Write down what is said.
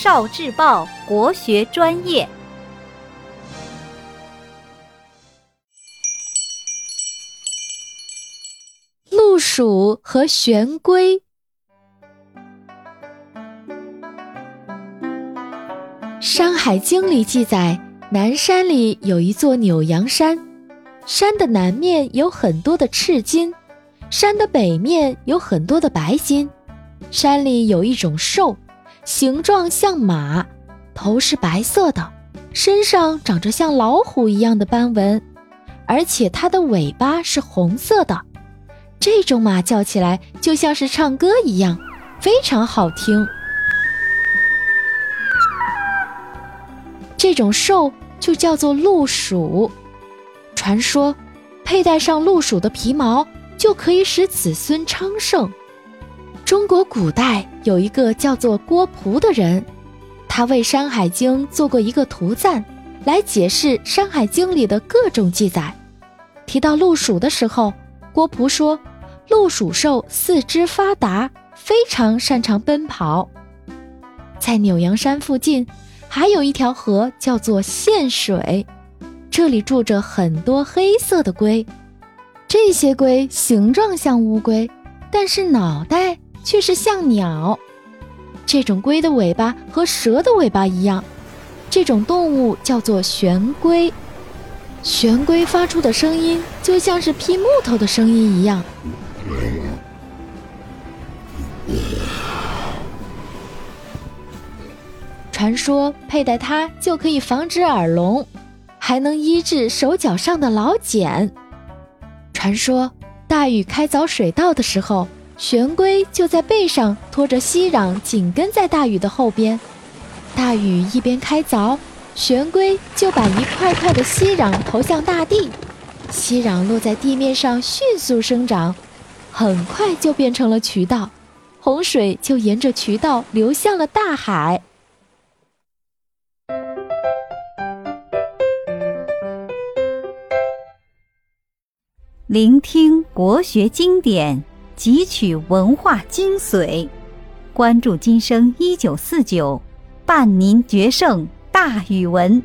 少智报国学专业。鹿鼠和玄龟。《山海经》里记载，南山里有一座扭阳山，山的南面有很多的赤金，山的北面有很多的白金。山里有一种兽，形状像马，头是白色的，身上长着像老虎一样的斑纹，而且它的尾巴是红色的。这种马叫起来就像是唱歌一样，非常好听。这种兽就叫做鹿鼠。传说，佩戴上鹿鼠的皮毛就可以使子孙昌盛。中国古代有一个叫做郭璞的人，他为《山海经》做过一个图赞，来解释《山海经》里的各种记载。提到鹿鼠的时候，郭璞说。鹿鼠兽四肢发达，非常擅长奔跑。在扭阳山附近，还有一条河叫做献水，这里住着很多黑色的龟。这些龟形状像乌龟，但是脑袋却是像鸟。这种龟的尾巴和蛇的尾巴一样。这种动物叫做玄龟。玄龟发出的声音就像是劈木头的声音一样。传说佩戴它就可以防止耳聋，还能医治手脚上的老茧。传说大禹开凿水道的时候，玄龟就在背上拖着息壤，紧跟在大禹的后边。大禹一边开凿，玄龟就把一块块的息壤投向大地，息壤落在地面上迅速生长，很快就变成了渠道，洪水就沿着渠道流向了大海。聆听国学经典，汲取文化精髓，关注今生一九四九，伴您决胜大语文。